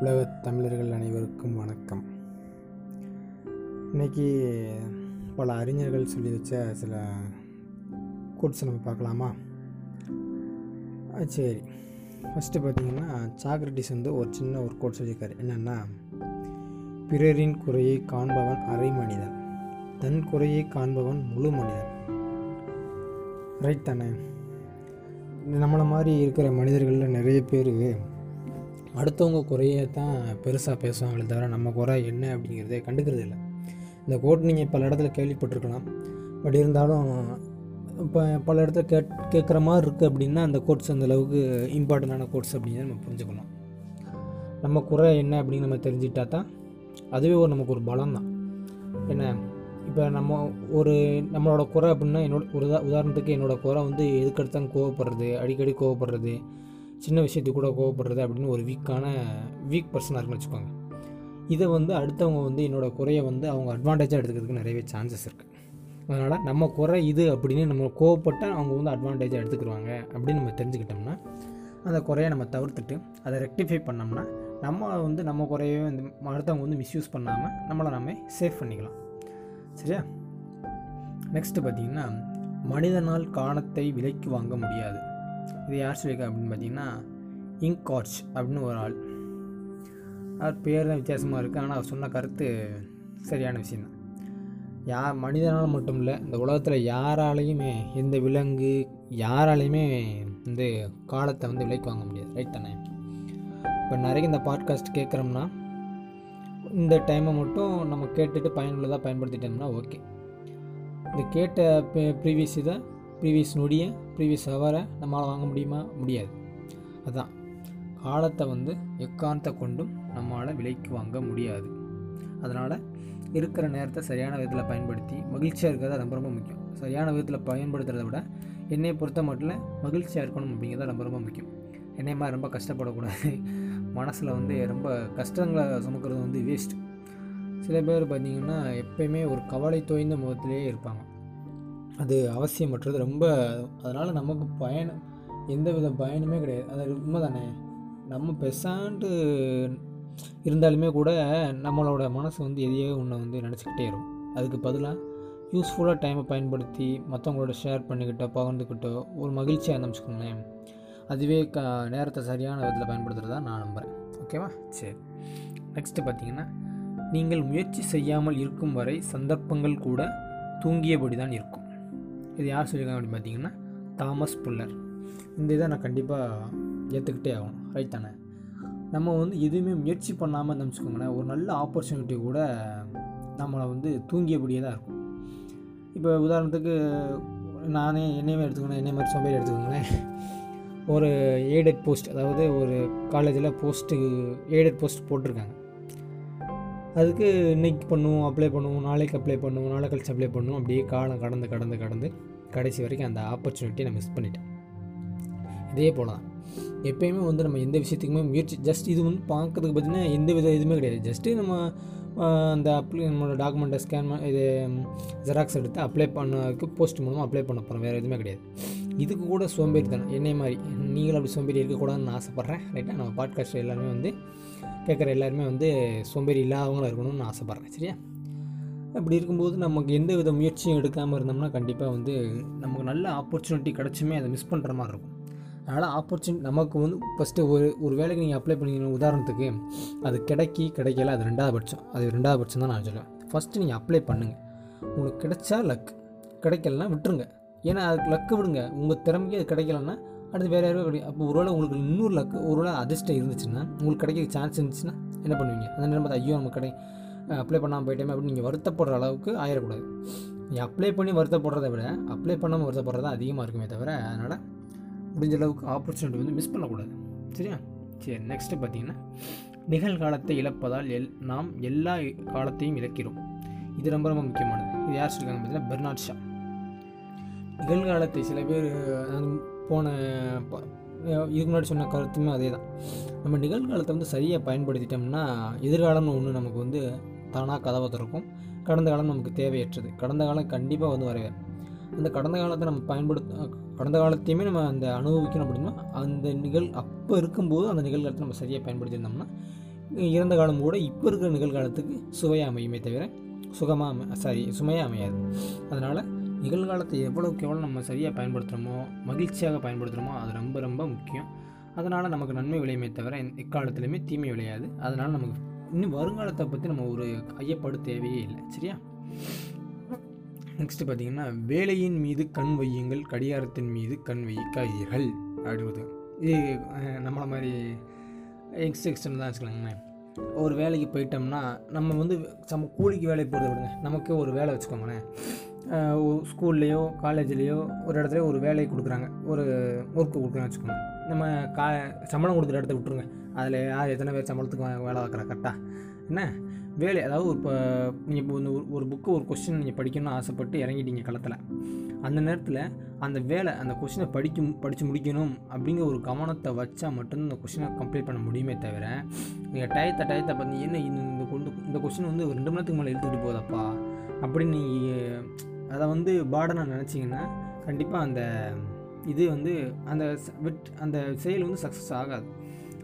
உலகத் தமிழர்கள் அனைவருக்கும் வணக்கம். இன்னைக்கு பல அறிஞர்கள் சொல்லி வச்ச சில கோட்ஸ் நம்ம பார்க்கலாமா? ஆ, சரி. ஃபஸ்ட்டு பார்த்தீங்கன்னா சாக்ரட்டிஸ் வந்து ஒரு சின்ன ஒரு கோட் சொல்லியிருக்காரு. என்னென்னா பிறரின் குறையை காண்பவன் அரை மனிதன். தன் குறையை காண்பவன் முழு மனிதன். ரைட் தானே? நம்மளை மாதிரி இருக்கிற மனிதர்களில் நிறைய பேர் அடுத்தவங்க குறைய தான் பெருசாக பேசுவாங்களே தவிர நம்ம குறை என்ன அப்படிங்கிறதே கண்டுக்கிறது இல்லை. இந்த கோட் நீங்கள் பல இடத்துல கேள்விப்பட்டிருக்கலாம். பட் இருந்தாலும் இப்போ பல இடத்துல கேட் கேட்குற மாதிரி இருக்குது அப்படின்னா அந்த கோட்ஸ் அந்த அளவுக்கு இம்பார்ட்டண்டான கோட்ஸ் அப்படிங்கிறத நம்ம புரிஞ்சுக்கணும் நம்ம குறை என்ன அப்படின்னு நம்ம தெரிஞ்சுக்கிட்டா தான் அதுவே ஒரு நமக்கு ஒரு பலம் தான் என்ன? இப்போ நம்ம ஒரு நம்மளோட குறை அப்படின்னா என்னோட ஒரு உதாரணத்துக்கு என்னோடய குறை வந்து எதுக்கடுத்தாலும் கோவப்படுறது அடிக்கடி கோவப்படுறது சின்ன விஷயத்துக்கு கூட கோவப்படுறது அப்படின்னு ஒரு வீக்கான வீக் பர்சனாக இருக்குன்னு வச்சுக்கோங்க. இதை வந்து அடுத்தவங்க வந்து என்னோடய குறையை வந்து அவங்க அட்வான்டேஜாக எடுத்துக்கிறதுக்கு நிறையவே சான்சஸ் இருக்குது அதனால் நம்ம குறை இது அப்படின்னு நம்ம கோவப்பட்டால் அவங்க வந்து அட்வான்டேஜாக எடுத்துக்கிடுவாங்க அப்படின்னு நம்ம தெரிஞ்சுக்கிட்டோம்னா அந்த குறையை நம்ம தவிர்த்துட்டு அதை ரெக்டிஃபை பண்ணோம்னா நம்ம வந்து நம்ம குறையவே வந்து அடுத்தவங்க வந்து மிஸ்யூஸ் பண்ணாமல் நம்மளை நம்ம சேஃப் பண்ணிக்கலாம். சரியா? நெக்ஸ்ட்டு பார்த்தீங்கன்னா மனிதனால் காணத்தை விலைக்கு வாங்க முடியாது. இது யார் சொல்லியிருக்கா அப்படின்னு பார்த்தீங்கன்னா இங்கார்ச் அப்படின்னு ஒரு ஆள். அவர் பேர் தான் வித்தியாசமாக இருக்குது ஆனால் அவர் சொன்ன கருத்து சரியான விஷயந்தான் யா மனிதனால் மட்டும் இல்லை இந்த உலகத்தில் யாராலையுமே எந்த விலங்கு யாராலையுமே வந்து காலத்தை வந்து விலைக்கு வாங்க முடியாது. ரைட் தானே? இப்போ நிறைய இந்த பாட்காஸ்ட் கேட்குறோம்னா இந்த டைமை மட்டும் நம்ம கேட்டுட்டு பயனுள்ளதாக பயன்படுத்திட்டோம்னா ஓகே இந்த கேட்ட ப்ரீவியஸ் இதை ப்ரீவியஸ் நொடியை ப்ரீவியஸ் ஹவரை நம்மளால் வாங்க முடியுமா? முடியாது. அதுதான் காலத்தை வந்து எக்காரணத்தை கொண்டும் நம்மளால் விலைக்கு வாங்க முடியாது. அதனால் இருக்கிற நேரத்தை சரியான விதத்தில் பயன்படுத்தி மகிழ்ச்சியாக இருக்கிறது ரொம்ப ரொம்ப முக்கியம். சரியான விதத்தில் பயன்படுத்துறதை விட என்னை பொறுத்த மட்டும் மகிழ்ச்சியாக இருக்கணும் அப்படிங்கிறது ரொம்ப ரொம்ப முக்கியம். என்னை மாதிரி ரொம்ப கஷ்டப்படக்கூடாது. மனசில் வந்து ரொம்ப கஷ்டங்களை சுமக்கிறது வந்து வேஸ்ட் சில பேர் பார்த்திங்கன்னா எப்பயுமே ஒரு கவலை தோய்ந்த முகத்திலே இருப்பாங்க. அது அவசியமற்றது. ரொம்ப அதனால் நமக்கு பயணம் எந்த வித பயனுமே கிடையாது. அது உண்மை தானே நம்ம பெசாண்டு இருந்தாலுமே கூட நம்மளோட மனசு வந்து எதையோ ஒன்று வந்து நினச்சிக்கிட்டே இருக்கும். அதுக்கு பதிலாக யூஸ்ஃபுல்லாக டைமை பயன்படுத்தி மற்றவங்களோட ஷேர் பண்ணிக்கிட்டோ பகிர்ந்துக்கிட்டோ ஒரு மகிழ்ச்சியாக இருந்துச்சுக்கோங்களேன் அதுவே க நேரத்தை சரியான விதத்தில் பயன்படுத்துகிறதா நான் நம்புகிறேன் ஓகேவா சரி. நெக்ஸ்ட்டு பார்த்தீங்கன்னா நீங்கள் முயற்சி செய்யாமல் இருக்கும் வரை சந்தர்ப்பங்கள் கூட தூங்கியபடி தான் இருக்கும். இது யார் சொல்லியிருக்காங்க அப்படின்னு பார்த்தீங்கன்னா தாமஸ் புல்லர். இந்த இதை நான் கண்டிப்பாக ஏற்றுக்கிட்டே ஆகணும். ரைட் தானே? நம்ம வந்து எதுவுமே முயற்சி பண்ணாமல் இருந்தோம்னு வச்சுக்கோங்களேன் ஒரு நல்ல ஆப்பர்ச்சுனிட்டி கூட நம்மளை வந்து தூங்கியபடியே தான் இருக்கும். இப்போ உதாரணத்துக்கு நானே என்னையுமே எடுத்துக்கணும் என்னை மாதிரி சோம்பேறி எடுத்துக்கோங்களேன். ஒரு எய்டட் போஸ்ட் அதாவது ஒரு காலேஜில் போஸ்ட்டு எய்டட் போஸ்ட் போட்டிருக்காங்க. அதுக்கு இன்னைக்கு பண்ணுவோம் அப்ளை பண்ணுவோம் நாளைக்கு அப்ளை பண்ணுவோம் நாளை கழிச்சு அப்ளை பண்ணுவோம். அப்படியே காலம் கடந்து கடந்து கடந்து கடைசி வரைக்கும் அந்த ஆப்பர்ச்சுனிட்டியை நான் மிஸ் பண்ணிட்டேன். இதே போல் தான் எப்பயுமே வந்து நம்ம எந்த விஷயத்துக்குமே முயற்சி ஜஸ்ட் இது வந்து பார்க்கறதுக்கு பார்த்திங்கன்னா எந்த வித இதுவுமே கிடையாது. ஜஸ்ட்டு நம்ம அந்த அப்ளை நம்மளோட டாக்குமெண்ட்டை ஸ்கேன் இது ஜெராக்ஸ் எடுத்து அப்ளை பண்ணதுக்கு போஸ்ட் மூலமாக அப்ளை பண்ண போகிறோம் வேறு எதுவுமே கிடையாது. இதுக்கு கூட சோம்பேறி தானே என்னை மாதிரி நீங்களும் அப்படி சோம்பேறி இருக்கக்கூடாதுன்னு ஆசைப்பட்றேன். ரைட்டாக நம்ம பாட்காஸ்ட் எல்லாருமே வந்து கேட்குற எல்லாருமே வந்து சோம்பேறி இல்லாதவங்களாக இருக்கணும்னு ஆசைப்பட்றேன் சரியா? அப்படி இருக்கும்போது நமக்கு எந்த வித முயற்சியும் எடுக்காமல் இருந்தோம்னா கண்டிப்பாக வந்து நமக்கு நல்ல ஆப்பர்ச்சுனிட்டி கிடச்சுமே அதை மிஸ் பண்ணுற மாதிரி இருக்கும். அதனால் ஆப்பர்ச்சுனிட்டி நமக்கு வந்து ஃபஸ்ட்டு ஒரு ஒரு வேலைக்கு நீங்கள் அப்ளை பண்ணிக்கணும். உதாரணத்துக்கு அது கிடைக்கி கிடைக்கல அது ரெண்டாவது பட்சம். அது ரெண்டாவது பட்சம் தான் நான் சொல்லுவேன். ஃபஸ்ட்டு நீங்கள் அப்ளை பண்ணுங்கள் உங்களுக்கு கிடைச்சா லக் கிடைக்கலனா விட்டுருங்க. ஏன்னா அதுக்கு லக்கு விடுங்க. உங்கள் திறமைக்கு அது கிடைக்கலன்னா அடுத்து வேறு யாரோ கிடைக்கும் அப்போ ஒருவேளை உங்களுக்கு இன்னொரு லக்கு ஒருவேளை அதிர்ஷ்டம் இருந்துச்சுன்னா உங்களுக்கு கிடைக்க சான்ஸ் இருந்துச்சுன்னா என்ன பண்ணுவீங்க? அந்த நேரம் பார்த்து ஐயோ நம்ம கடை அப்ளை பண்ணாமல் போயிட்டோமே அப்படின்னு நீங்கள் வருத்தப்படுற அளவுக்கு ஆயிடக்கூடாது. நீங்கள் அப்ளை பண்ணி வருத்தப்படுறத விட அப்ளை பண்ணாமல் வருத்தப்படுறது தான் அதிகமாக இருக்குமே தவிர அதனால் முடிஞ்ச அளவுக்கு ஆப்பர்ச்சுனிட்டி வந்து மிஸ் பண்ணக்கூடாது. சரியா? சரி நெக்ஸ்ட்டு பார்த்தீங்கன்னா நிகழ்காலத்தை இழப்பதால் எல் நாம் எல்லா காலத்தையும் இழக்கிறோம். இது ரொம்ப ரொம்ப முக்கியமானது. இது யார் சொல்லியிருக்காங்க பார்த்தீங்கன்னா பெர்னாட் ஷா. நிகழ்காலத்தை சில பேர் போன இதுக்கு முன்னாடி சொன்ன கருத்துமே அதே தான். நம்ம நிகழ்காலத்தை வந்து சரியாக பயன்படுத்திட்டோம்னா எதிர்காலம்னு ஒன்று நமக்கு வந்து தானாக கதவை திறக்கும். கடந்த காலம் நமக்கு தேவையற்றது. கடந்த காலம் கண்டிப்பாக வந்து வரவே அந்த கடந்த காலத்தை நம்ம பயன்படுத்த கடந்த காலத்தையுமே நம்ம அந்த அனுபவிக்கணும் அப்படின்னா அந்த நிகழ் அப்போ இருக்கும்போது அந்த நிகழ்காலத்தை நம்ம சரியாக பயன்படுத்தியிருந்தோம்னா இறந்த காலம் கூட இப்போ இருக்கிற நிகழ்காலத்துக்கு சுவையாக அமையுமே தவிர சுகமாக அமை சாரி சுமையாக அமையாது. அதனால் நிகழ்காலத்தை எவ்வளோக்கு எவ்வளோ நம்ம சரியாக பயன்படுத்துகிறோமோ மகிழ்ச்சியாக பயன்படுத்துகிறோமோ அது ரொம்ப ரொம்ப முக்கியம். அதனால் நமக்கு நன்மை விளையுமே தவிர எக்காலத்துலேயுமே எக்காலத்துலையுமே தீமை விளையாது. அதனால் நமக்கு இன்னும் வருங்காலத்தை பற்றி நம்ம ஒரு ஐயப்படு தேவையே இல்லை. சரியா? நெக்ஸ்ட்டு பார்த்தீங்கன்னா வேலையின் மீது கண் வையுங்கள் கடிகாரத்தின் மீது கண் வைக்காதீர்கள். அப்படிவது இது நம்மளை மாதிரி எக்ஸ்ட் எக்ஸ்டன் தான் வச்சுக்கலாங்கண்ணே ஒரு வேலைக்கு போயிட்டோம்னா நம்ம வந்து நம்ம கூலிக்கு வேலைக்கு போகிறத விடுங்க. நமக்கு ஒரு வேலை வச்சுக்கோங்களேன். ஸ்கூல்லையோ காலேஜ்லேயோ ஒரு இடத்துல ஒரு வேலையை கொடுக்குறாங்க. ஒரு ஒர்க்கு கொடுக்குறாங்க வச்சுக்கோங்க நம்ம கா சம்பளம் கொடுக்குற இடத்த விட்டுருங்க. அதில் யார் எத்தனை பேர் சம்பளத்துக்கு வேலை பார்க்குறா? கரெக்டாக என்ன? வேலை அதாவது ஒரு இப்போ நீங்கள் இப்போ ஒரு- ஒரு புக்கு ஒரு கொஸ்டின் நீங்கள் படிக்கணும்னு ஆசைப்பட்டு இறங்கிட்டீங்க களத்தில். அந்த நேரத்தில் அந்த வேலை அந்த கொஷினை படிக்கும் படித்து முடிக்கணும் அப்படிங்கிற ஒரு கவனத்தை வச்சா மட்டும்தான் அந்த கொஷினை கம்ப்ளீட் பண்ண முடியுமே தவிர நீங்கள் டயத்தை டயத்தை பார்த்து என்ன இந்த கொண்டு இந்த கொஸ்டின் வந்து ரெண்டு மணி நேரத்துக்கு மேலே எழுத்துக்கிட்டு போதப்பா அப்படின்னு நீங்கள் அதை வந்து பாடனை நினச்சிங்கன்னா கண்டிப்பாக அந்த இது வந்து அந்த ச- அந்த செயல் வந்து சக்ஸஸ் ஆகாது.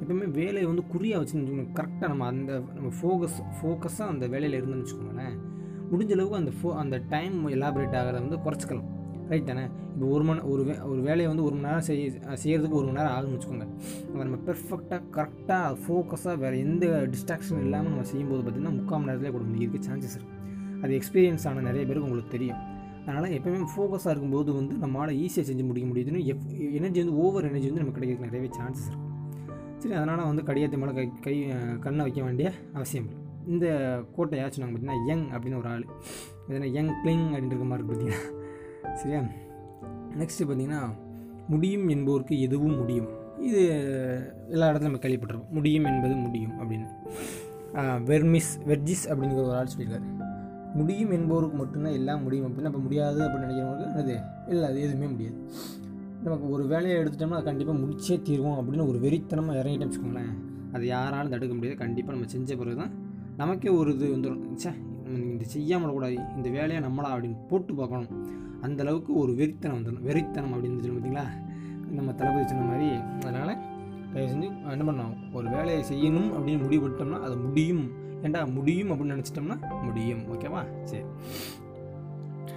எப்பவுமே வேலையை வந்து குறியாக வச்சுன்னு கரெக்டாக நம்ம அந்த நம்ம ஃபோக்கஸ் ஃபோக்கஸாக அந்த வேலையில் இருந்துன்னு வச்சுக்கோங்களேன். முடிஞ்ச அளவுக்கு அந்த ஃபோ அந்த டைம் எலாபரேட் ஆகிறத வந்து குறைச்சிக்கலாம். ரைட் தானே? இப்போ ஒரு மணி ஒரு வே ஒரு வேலையை வந்து ஒரு மணி நேரம் செய்ய செய்கிறதுக்கு ஒரு மணி நேரம் ஆகும்னு வச்சுக்கோங்க. அதை நம்ம பெர்ஃபெக்டாக கரெக்டாக ஃபோக்கஸாக வேறு எந்த டிஸ்ட்ராக்ஷன் இல்லாமல் நம்ம செய்யும்போது பார்த்திங்கன்னா முக்கால் மணி நேரத்தில் கூட முடியிருக்க சான்சஸ் இருக்குது அது எக்ஸ்பீரியன்ஸ் ஆன நிறைய பேருக்கு உங்களுக்கு தெரியும். அதனால் எப்போயுமே ஃபோக்கஸாக இருக்கும்போது வந்து நம்மளால் ஈஸியாக செஞ்சு முடிக்க முடியுதுன்னு எஃப் எனர்ஜி வந்து ஓவர் எனர்ஜி வந்து நமக்கு கிடைக்கிறதுக்கு நிறையவே சான்சஸ் இருக்குது சரி அதனால் வந்து கடியாத்தி மேலே கை கை கண்ணை வைக்க வேண்டிய அவசியம் இல்லை. இந்த கோட்டை யாச்சும் நாங்கள் பார்த்தீங்கன்னா யங் அப்படின்னு ஒரு ஆள். எதனா யங் கிளிங் அப்படின்ற இருக்க மாதிரி இருக்கு பார்த்தீங்கன்னா. சரியா? நெக்ஸ்ட்டு பார்த்தீங்கன்னா முடியும் என்போருக்கு எதுவும் முடியும். இது எல்லா இடத்துலையும் நம்ம கேள்விப்பட்டிருக்கோம் முடியும் என்பது முடியும் அப்படின்னு. வெர்மிஸ் வெர்ஜிஸ் அப்படிங்கிற ஒரு ஆள் சொல்லியிருக்காரு. முடியும் என்பவருக்கு மட்டும்தான் எல்லாம் முடியும் அப்படின்னா அப்போ முடியாது அப்படின்னு நினைக்கிறவங்களுக்கு என்னது? இல்லை அது எதுவுமே முடியாது. நமக்கு ஒரு வேலையை எடுத்துட்டோம்னா அது கண்டிப்பாக முடிச்சே தீர்வோம் அப்படின்னு ஒரு வெறித்தனமாக இறங்கிட்டோம் வச்சுக்கோங்களேன். அது யாராலும் தடுக்க முடியாது. கண்டிப்பாக நம்ம செஞ்ச பிறகு தான் நமக்கே ஒரு இது வந்துடும் சே நம்ம இந்த செய்யாமல் கூடாது இந்த வேலையை நம்மளா அப்படின்னு போட்டு பார்க்கணும். அந்த அளவுக்கு ஒரு வெறித்தனம் வந்துடும் வெறித்தனம் அப்படின்னு சொல்லி பார்த்தீங்களா நம்ம தளபதி சொன்ன மாதிரி. அதனால் தயவு செஞ்சு என்ன பண்ணோம் ஒரு வேலையை செய்யணும் அப்படின்னு முடிவு பண்ணிட்டோம்னா அது முடியும். ஏண்டா முடியும் அப்படின்னு நினச்சிட்டோம்னா முடியும். ஓகேவா? சரி.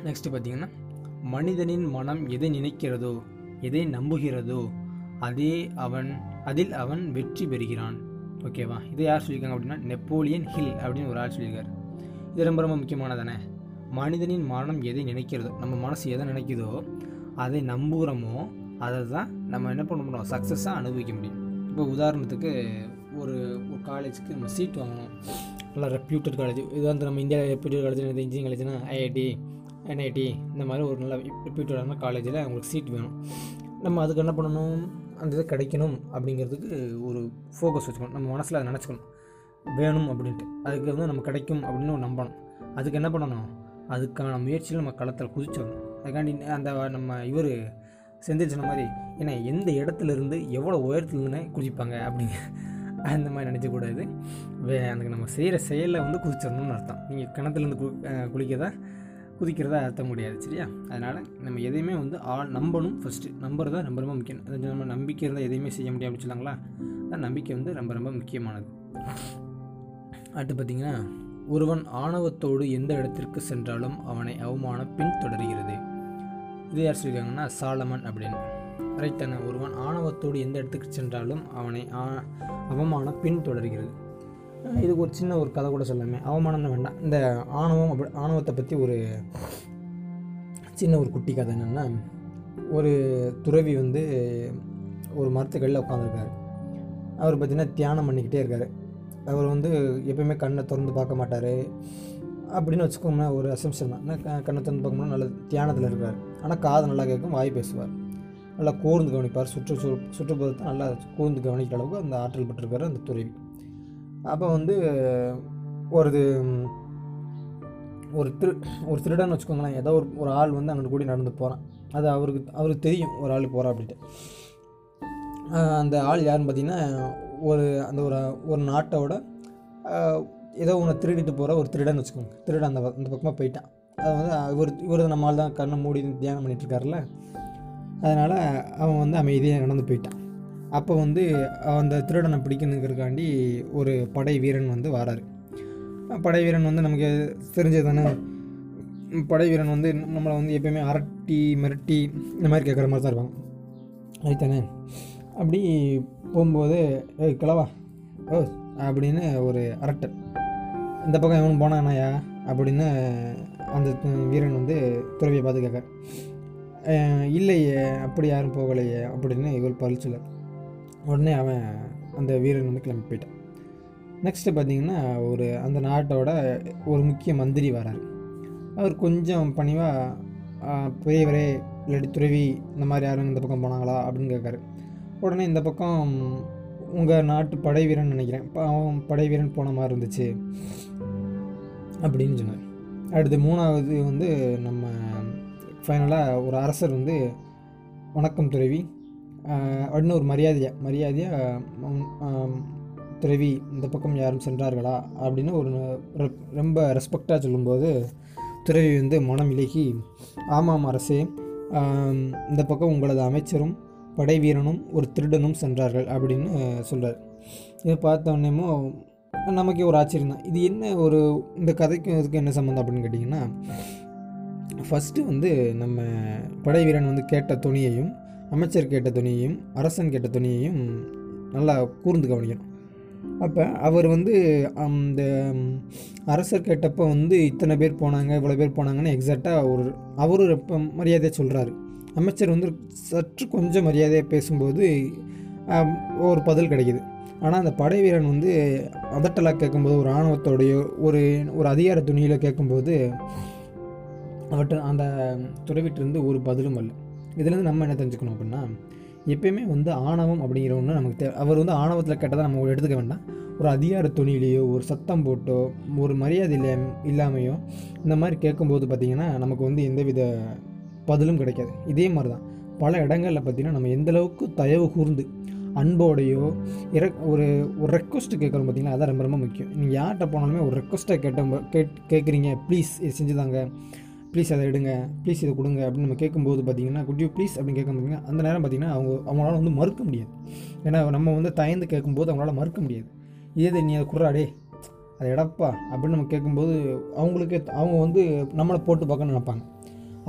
நெக்ஸ்ட்டு பார்த்தீங்கன்னா மனிதனின் மனம் எதை நினைக்கிறதோ எதை நம்புகிறதோ அதே அவன் அதில் அவன் வெற்றி பெறுகிறான். ஓகேவா இதை யார் சொல்லியிருக்காங்க அப்படின்னா நெப்போலியன் ஹில் அப்படின்னு ஒரு ஆள் சொல்லியிருக்காரு. இது ரொம்ப ரொம்ப முக்கியமானதானே? மனிதனின் மரணம் எதை நினைக்கிறதோ நம்ம மனசு எதை நினைக்குதோ அதை நம்புகிறோமோ அதை தான் நம்ம என்ன பண்ண முடியும்? சக்ஸஸாக அனுபவிக்க முடியும். இப்போ உதாரணத்துக்கு ஒரு ஒரு காலேஜுக்கு நம்ம சீட் வாங்கணும். நல்லா ரெப்யூட்டட் காலேஜ் இது வந்து நம்ம இந்தியாவில் ரெப்யூட்டட் காலேஜ் இன்ஜினியரிங் காலேஜ்னா ஐஐடி என்ஐடி இந்த மாதிரி ஒரு நல்ல ரெப்யூட்டடான காலேஜில் அவங்களுக்கு சீட் வேணும். நம்ம அதுக்கு என்ன பண்ணணும்? அந்த இது கிடைக்கணும் அப்படிங்கிறதுக்கு ஒரு ஃபோக்கஸ் வச்சுக்கணும். நம்ம மனசில் அதை நினச்சிக்கணும். வேணும் அப்படின்ட்டு. அதுக்கு வந்து நம்ம கிடைக்கும் அப்படின்னு ஒரு நம்பணும். அதுக்கு என்ன பண்ணணும்? அதுக்கான முயற்சியில் நம்ம களத்தில் குதிச்சிடணும் அதுக்காண்டி அந்த நம்ம இவர் செந்தில் சொன்ன மாதிரி ஏன்னா எந்த இடத்துல இருந்து எவ்வளோ உயரத்துலன்னு குதிப்பாங்க? அப்படிங்க அந்த மாதிரி நினச்சக்கூடாது வே அதுக்கு நம்ம செய்கிற செயலில் வந்து குதிச்சிடணும்னு அர்த்தம். நீங்கள் கிணத்துலேருந்து கு அஹ் குதிக்கிறதா அர்த்தம் முடியாது சரியா? அதனால் நம்ம எதையுமே வந்து ஆள் நம்பணும் ஃபஸ்ட்டு நம்புறதா ரொம்ப ரொம்ப முக்கியம். அது நம்ம நம்பிக்கை இருந்தால் எதையுமே செய்ய முடியும் அப்படின்னு சொல்லாங்களா அதான் நம்பிக்கை வந்து ரொம்ப ரொம்ப முக்கியமானது. அடுத்து பார்த்திங்கன்னா ஒருவன் ஆணவத்தோடு எந்த இடத்திற்கு சென்றாலும் அவனை அவமானம் பின்தொடர்கிறது. இது யார் சொல்லியிருக்காங்கன்னா சாலமன் அப்படின்னு. ரைட் ஒருவன் ஆணவத்தோடு எந்த இடத்துக்கு சென்றாலும் அவனை ஆ- அவமானம் பின்தொடர்கிறது. இதுக்கு ஒரு சின்ன ஒரு கதை கூட சொல்லாமே அவமானம் வேண்டாம். இந்த ஆணவம் அப்படி ஆணவத்தை பற்றி ஒரு சின்ன ஒரு குட்டி கதை என்னென்னா ஒரு துறவி வந்து ஒரு மரத்துக்கடியில் உட்காந்துருக்காரு அவர் பார்த்திங்கன்னா தியானம் பண்ணிக்கிட்டே இருக்கார். அவர் வந்து எப்பயுமே கண்ணை திறந்து பார்க்க மாட்டார். அப்படின்னு வச்சுக்கோம்னா ஒரு அசம்ஷன் தான். கண்ணை திறந்து பார்க்கும்போது நல்ல தியானத்தில் இருக்கார். ஆனால் காது நல்லா கேட்கும் வாய் பேசுவார். நல்லா கூர்ந்து கவனிப்பார். சுற்று சு- சுற்றுப்புறத்தை நல்லா கூர்ந்து கவனிக்கிற அளவுக்கு அந்த ஆற்றல் பெற்றிருக்காரு அந்த துறவி. அப்போ வந்து ஒரு இது, ஒரு திரு ஒரு திருடன்னு வச்சுக்கோங்களேன். ஏதோ ஒரு ஒரு ஆள் வந்து அங்கிட்டு கூடி நடந்து போகிறான் அது அவருக்கு அவருக்கு தெரியும் ஒரு ஆள் போகிறா அப்படின்ட்டு. அந்த ஆள் யாருன்னு பார்த்தீங்கன்னா ஒரு அந்த ஒரு ஒரு நாட்டோட ஏதோ ஒன்று திருடிட்டு போகிற ஒரு திருடன் வச்சுக்கோங்க. திருடன் அந்த அந்த பக்கமாக போயிட்டான். அது வந்து இவர் இவர் நம்ம ஆள் தான். கண்ணை மூடி தியானம் பண்ணிகிட்ருக்காருல அதனால் அவன் வந்து அமைதியாக நடந்து போயிட்டான். அப்போ வந்து அந்த திருடனை பிடிக்கணுங்கிறதுக்காண்டி ஒரு படை வீரன் வந்து வராரு. படை வீரன் வந்து நமக்கு தெரிஞ்சது தானே படை வீரன் வந்து நம்மளை வந்து எப்பயுமே அரட்டி மிரட்டி இந்த மாதிரி கேட்குற மாதிரி தான் இருப்பாங்க. அதுதானே? அப்படி போகும்போது ஏய் கிளவா ஓ அப்படின்னு ஒரு அரட்டல் இந்த பக்கம் இவன் போனானாயா? அப்படின்னு அந்த வீரன் வந்து துறவியை பார்த்து கேட்க இல்லையே அப்படி யாரும் போகலையே அப்படின்னு இவர் பழிச்சல உடனே அவன் அந்த வீரன் வந்து கிளம்பி போயிட்டான். நெக்ஸ்ட்டு பார்த்தீங்கன்னா ஒரு அந்த நாட்டோட ஒரு முக்கிய மந்திரி வரார். அவர் கொஞ்சம் பணிவாக பெரியவரே இல்லாட்டி துறவி இந்த மாதிரி யாரும் இந்த பக்கம் போனாங்களா? அப்படின்னு கேட்காரு. உடனே இந்த பக்கம் உங்கள் நாட்டு படை வீரன் நினைக்கிறேன். இப்போ அவன் படை வீரன் போன மாதிரி இருந்துச்சு. அப்படின்னு சொன்னார். அடுத்து மூணாவது வந்து நம்ம ஃபைனலாக ஒரு அரசர் வந்து வணக்கம் துறவி. அப்படின்னு ஒரு மரியாதையாக மரியாதையாக துறவி இந்த பக்கம் யாரும் சென்றார்களா? அப்படின்னு ஒரு ரொம்ப ரெஸ்பெக்டாக சொல்லும்போது துறவி வந்து மனம் இலகி ஆமாம் அரசே இந்த பக்கம் உங்களது அமைச்சரும் படை வீரனும் ஒரு திருடனும் சென்றார்கள் அப்படின்னு சொல்கிறார் இதை பார்த்த உடனேமோ நமக்கே ஒரு ஆச்சரியம் தான். இது என்ன ஒரு இந்த கதைக்கும் இதுக்கும் என்ன சம்மந்தம் அப்படின்னு கேட்டிங்கன்னா ஃபஸ்ட்டு வந்து நம்ம படை வீரன் வந்து கேட்ட துணியையும் அமைச்சர் கேட்ட துணியையும் அரசன் கேட்ட துணியையும் நல்லா கூர்ந்து கவனிக்கணும். அப்போ அவர் வந்து அந்த அரசர் கேட்டப்போ வந்து இத்தனை பேர் போனாங்க இவ்வளோ பேர் போனாங்கன்னு எக்ஸாக்டாக ஒரு அவரும் இப்போ மரியாதையாக சொல்கிறாரு அமைச்சர் வந்து சற்று கொஞ்சம் மரியாதையாக பேசும்போது ஒரு பதில் கிடைக்கிது. ஆனால் அந்த படை வீரன் வந்து அதட்டலாக கேட்கும்போது ஒரு ஆணவத்தோடையோ ஒரு ஒரு அதிகார துணியில் கேட்கும்போது அவற்ற அந்த துறவிட்டிருந்து ஒரு பதிலும் அல்ல இதுலேருந்து நம்ம என்ன தெரிஞ்சுக்கணும் அப்படின்னா எப்பயுமே வந்து ஆணவம் அப்படிங்கிற ஒன்று நமக்கு தே அவர் வந்து ஆணவத்தில் கேட்டதாக நம்ம எடுத்துக்க வேண்டாம். ஒரு அதிகார துணியிலையோ ஒரு சத்தம் போட்டோ ஒரு மரியாதை இல்லை இல்லாமையோ இந்த மாதிரி கேட்கும்போது பார்த்திங்கன்னா நமக்கு வந்து எந்தவித பதிலும் கிடைக்காது. இதே மாதிரி தான் பல இடங்களில் பார்த்திங்கன்னா நம்ம எந்தளவுக்கு தயவு கூர்ந்து அன்போடையோ இற ஒரு ஒரு ரெக்வஸ்ட்டு கேட்குறோம் பார்த்திங்கன்னா அதான் ரொம்ப ரொம்ப முக்கியம். நீங்கள் யார்கிட்ட போனாலுமே ஒரு ரெக்வஸ்ட்டை கேட்ட கேட் கேட்குறீங்க ப்ளீஸ் இது செஞ்சு தாங்க ப்ளீஸ் அதை எடுங்க ப்ளீஸ் இதை கொடுங்க அப்படின்னு நம்ம கேட்கும்போது பார்த்தீங்கன்னா குட் யூ ப்ளீஸ் அப்படின்னு கேட்க பார்த்தீங்கன்னா அந்த நேரம் பார்த்தீங்கன்னா அவங்க அவங்களால வந்து மறுக்க முடியாது. ஏன்னா நம்ம வந்து தயந்து கேட்கும்போது அவங்களால மறுக்க முடியாது. ஏது நீ அதை குர்றாடே அதை எடப்பா அப்படின்னு நம்ம கேட்கும்போது அவங்களுக்கே அவங்க வந்து நம்மளை போட்டு பார்க்கணும்னு நினைப்பாங்க.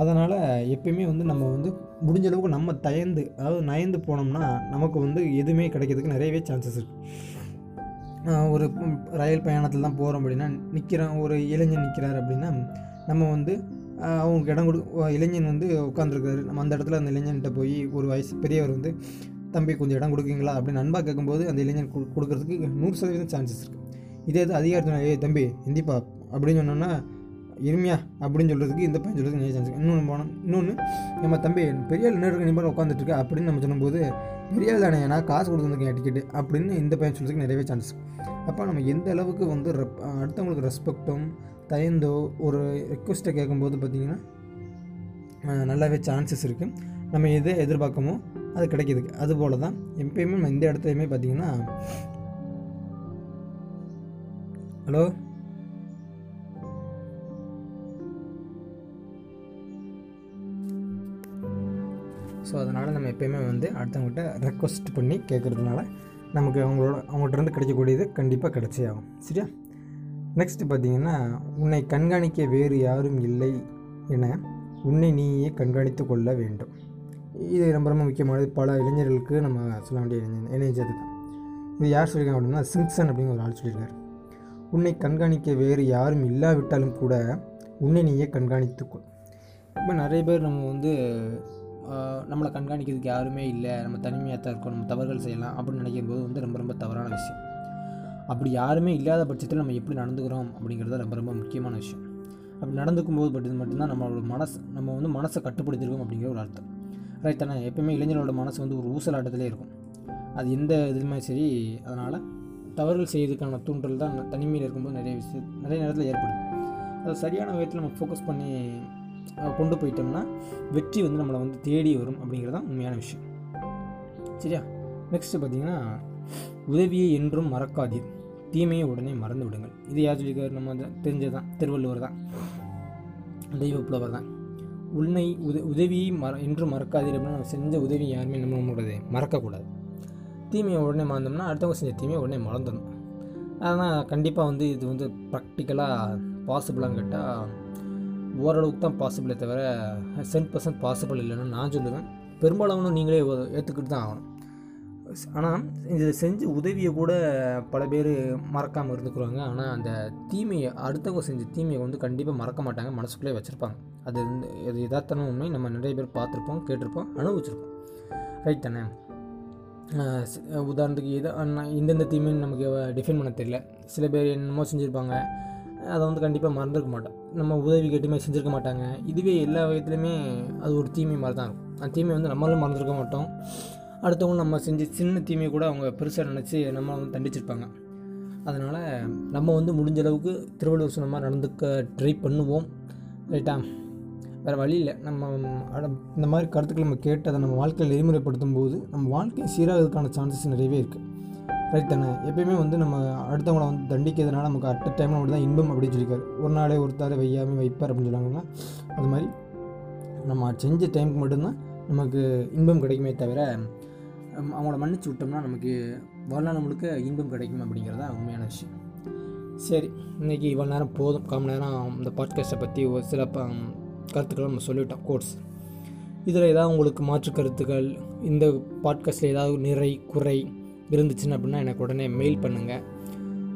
அதனால் எப்பயுமே வந்து நம்ம வந்து முடிஞ்ச அளவுக்கு நம்ம தயந்து அதாவது நயந்து போனோம்னா நமக்கு வந்து எதுவுமே கிடைக்கிறதுக்கு நிறையவே சான்சஸ் இருக்குது ஒரு ரயில் பயணத்தில் தான் போகிறோம் அப்படின்னா நிற்கிறோம் ஒரு இளைஞன் நிற்கிறார் அப்படின்னா நம்ம வந்து அவங்களுக்கு இடம் கொடு இளைஞன் வந்து உட்காந்துருக்காரு நம்ம அந்த இடத்துல அந்த இளைஞன்கிட்ட போய் ஒரு வயசு பெரியவர் வந்து தம்பி கொஞ்சம் இடம் கொடுக்குங்களா அப்படின்னு அன்பாக கேட்கும்போது அந்த இளைஞன் கொடுக்குறதுக்கு கொடுக்கறதுக்கு நூறு சதவீதம் சான்சஸ் இருக்குது இதே இது அதிகாரத்தினா ஏய் தம்பி எந்திப்பா அப்படின்னு சொன்னோன்னா இருமையா அப்படின்னு சொல்கிறதுக்கு இந்த பையன் சொல்கிறதுக்கு நிறைய சான்ஸ் இன்னொன்று போனோம் இன்னொன்று நம்ம தம்பி பெரிய ஆள் நேருக்கு நிமிடம் உட்காந்துட்டு அப்படின்னு நம்ம சொல்லும்போது பெரிய ஆள் தானே நான் காசு கொடுத்துருக்கேன் டிக்கெட்டு அப்படின்னு இந்த பையன் சொல்கிறதுக்கு நிறையவே சான்ஸ் அப்போ நம்ம எந்த அளவுக்கு வந்து ரெப் அடுத்தவங்களுக்கு ரெஸ்பெக்டும் தயந்தோ ஒரு ரெக்வஸ்ட்டை கேட்கும்போது பார்த்திங்கன்னா நல்லாவே சான்சஸ் இருக்குது நம்ம எது எதிர்பார்க்கமோ அது கிடைக்கிதுக்கு அதுபோல் தான் எப்பயுமே நம்ம இந்த இடத்துலையுமே பார்த்திங்கன்னா ஹலோ ஸோ அதனால் நம்ம எப்பயுமே வந்து அடுத்தவங்ககிட்ட ரெக்வஸ்ட் பண்ணி கேட்குறதுனால நமக்கு அவங்களோட அவங்கள்ட்ட இருந்து கிடைக்கக்கூடியது கண்டிப்பாக கிடைச்சே ஆகும். சரியா? நெக்ஸ்ட் பார்த்தீங்கன்னா உன்னை கண்காணிக்க வேறு யாரும் இல்லை என உன்னை நீயே கண்காணித்து கொள்ள வேண்டும். இது ரொம்ப ரொம்ப முக்கியமானது. பல இளைஞர்களுக்கு நம்ம சொல்ல வேண்டிய இணைஞ்ச- இணைஞ்சது தான். இது யார் சொல்லியிருக்காங்க அப்படின்னா சிங்சன் அப்படிங்கிற ஒரு ஆள் சொல்லியிருக்காரு. உன்னை கண்காணிக்க வேறு யாரும் இல்லாவிட்டாலும் கூட உன்னை நீயே கண்காணித்துக்கொள் இப்போ நிறைய பேர் நம்ம வந்து நம்மளை கண்காணிக்கிறதுக்கு யாருமே இல்லை. நம்ம தனிமையாக தான் இருக்கோம் நம்ம தவறுகள் செய்யலாம் அப்படின்னு நினைக்கும் போது வந்து ரொம்ப ரொம்ப தவறான விஷயம். அப்படி யாருமே இல்லாத பட்சத்தில் நம்ம எப்படி நடந்துக்கிறோம் அப்படிங்கிறது ரொம்ப ரொம்ப முக்கியமான விஷயம். அப்படி நடந்துக்கும் போது பட்டு மட்டும்தான் நம்மளோட மனசு நம்ம வந்து மனசை கட்டுப்படுத்திருக்கோம் அப்படிங்கிற ஒரு அர்த்தம். ரைட் தானே? எப்பயுமே இளைஞர்களோட மனசு வந்து ஒரு ஊசலாட்டத்திலே இருக்கும். அது எந்த இதுவுமே சரி அதனால் தவறுகள் செய்யறதுக்கான தூண்டல் தான் தனிமையில் இருக்கும்போது நிறைய விஷயம் நிறைய நேரத்தில் ஏற்படுது. அது சரியான விதத்தில் நம்ம ஃபோக்கஸ் பண்ணி கொண்டு போயிட்டோம்னா வெற்றி வந்து நம்மளை வந்து தேடி வரும் அப்படிங்கிறது தான் உண்மையான விஷயம். சரியா? நெக்ஸ்ட்டு பார்த்தீங்கன்னா உதவியை என்றும் மறக்காதீர். தீமையை உடனே மறந்து விடுங்கள். இது யார் சொல்லியிருக்காரு? நம்ம வந்து தெரிஞ்சது தான் திருவள்ளுவர் தான். தெய்வ புலவர் தான். உன்னை உத உதவியை மற என்றும் மறக்காதீர் அப்படின்னா நம்ம செஞ்ச உதவி யாருமே நம்ம நம்மளோடது மறக்கக்கூடாது. தீமையை உடனே மறந்தோம்னா அடுத்தவங்க செஞ்ச தீமையை உடனே மறந்துடணும். ஆனால் கண்டிப்பாக வந்து இது வந்து ப்ராக்டிக்கலாக பாசிபிளான்னு கேட்டால் ஓரளவுக்கு தான் பாசிபிளே தவிர சென்ட் பர்சன்ட் பாசிபிள் இல்லைன்னு நான் சொல்லுவேன். பெரும்பாலான நீங்களே ஏற்றுக்கிட்டு தான் ஆகணும். ஆனால் இதை செஞ்சு உதவியை கூட பல பேர் மறக்காமல் இருந்துக்குறாங்க ஆனால் அந்த தீமையை அடுத்தவங்க செஞ்ச தீமையை வந்து கண்டிப்பாக மறக்க மாட்டாங்க. மனசுக்குள்ளே வச்சுருப்பாங்க. அது வந்து அது யதார்த்தமான உண்மை. நம்ம நிறைய பேர் பார்த்துருப்போம் கேட்டிருப்போம் அனுபவிச்சிருப்போம். ரைட் தானே? உதாரணத்துக்கு இதை இந்தெந்த தீமைன்னு நமக்கு டிஃபைன் பண்ண தெரியல. சில பேர் என்னமோ செஞ்சுருப்பாங்க. அதை வந்து கண்டிப்பாக மறந்துருக்க மாட்டோம். நம்ம உதவி கேட்டுமே செஞ்சுருக்க மாட்டாங்க. இதுவே எல்லா விதத்துலையுமே அது ஒரு தீமை மாதிரி தான் இருக்கும். அந்த தீமை வந்து நம்மளும் மறந்துருக்க மாட்டோம். அடுத்தவங்க நம்ம செஞ்ச சின்ன தீமையை கூட அவங்க பெருசாக நினச்சி நம்ம வந்து தண்டிச்சிருப்பாங்க. அதனால் நம்ம வந்து முடிஞ்ச அளவுக்கு திருவள்ளுவர் சொன்ன மாதிரி நடந்துக்க ட்ரை பண்ணுவோம். ரைட்டா வேறு வழி இல்லை. நம்ம இந்த மாதிரி கருத்துக்களை நம்ம கேட்டு அதை நம்ம வாழ்க்கையில் நெறிமுறைப்படுத்தும் போது நம்ம வாழ்க்கை சீராகிறதுக்கான சான்சஸ் நிறையவே இருக்குது ரைட் தானே? எப்பயுமே வந்து நம்ம அடுத்தவங்கள வந்து தண்டிக்கிறதுனால நமக்கு அட் டைமில் மட்டும் தான் இன்பம் அப்படின்னு சொல்லியிருக்காரு. ஒரு நாளே ஒருத்தாரை வையாமல் வைப்பார் அப்படின்னு சொல்லுவாங்கன்னா அது மாதிரி நம்ம செஞ்ச டைமுக்கு மட்டும்தான் நமக்கு இன்பம் கிடைக்குமே தவிர அவங்கள மன்னிச்சு விட்டோம்னா நமக்கு வாழ்நாள் முழுக்க இன்பம் கிடைக்கும் அப்படிங்கிறது தான் உண்மையான விஷயம். சரி இன்றைக்கி இவ்வளோ நேரம் போதும். கால் மணி நேரம் இந்த பாட்காஸ்ட்டை பற்றி ஒரு சில ப- கருத்துக்களை நம்ம சொல்லிவிட்டோம் கோட்ஸ் இதில் ஏதாவது உங்களுக்கு மாற்று கருத்துக்கள் இந்த பாட்காஸ்ட்டில் ஏதாவது நிறை குறை இருந்துச்சுன்னு அப்படின்னா எனக்கு உடனே மெயில் பண்ணுங்கள்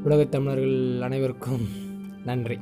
உலகத் தமிழர்கள் அனைவருக்கும் நன்றி.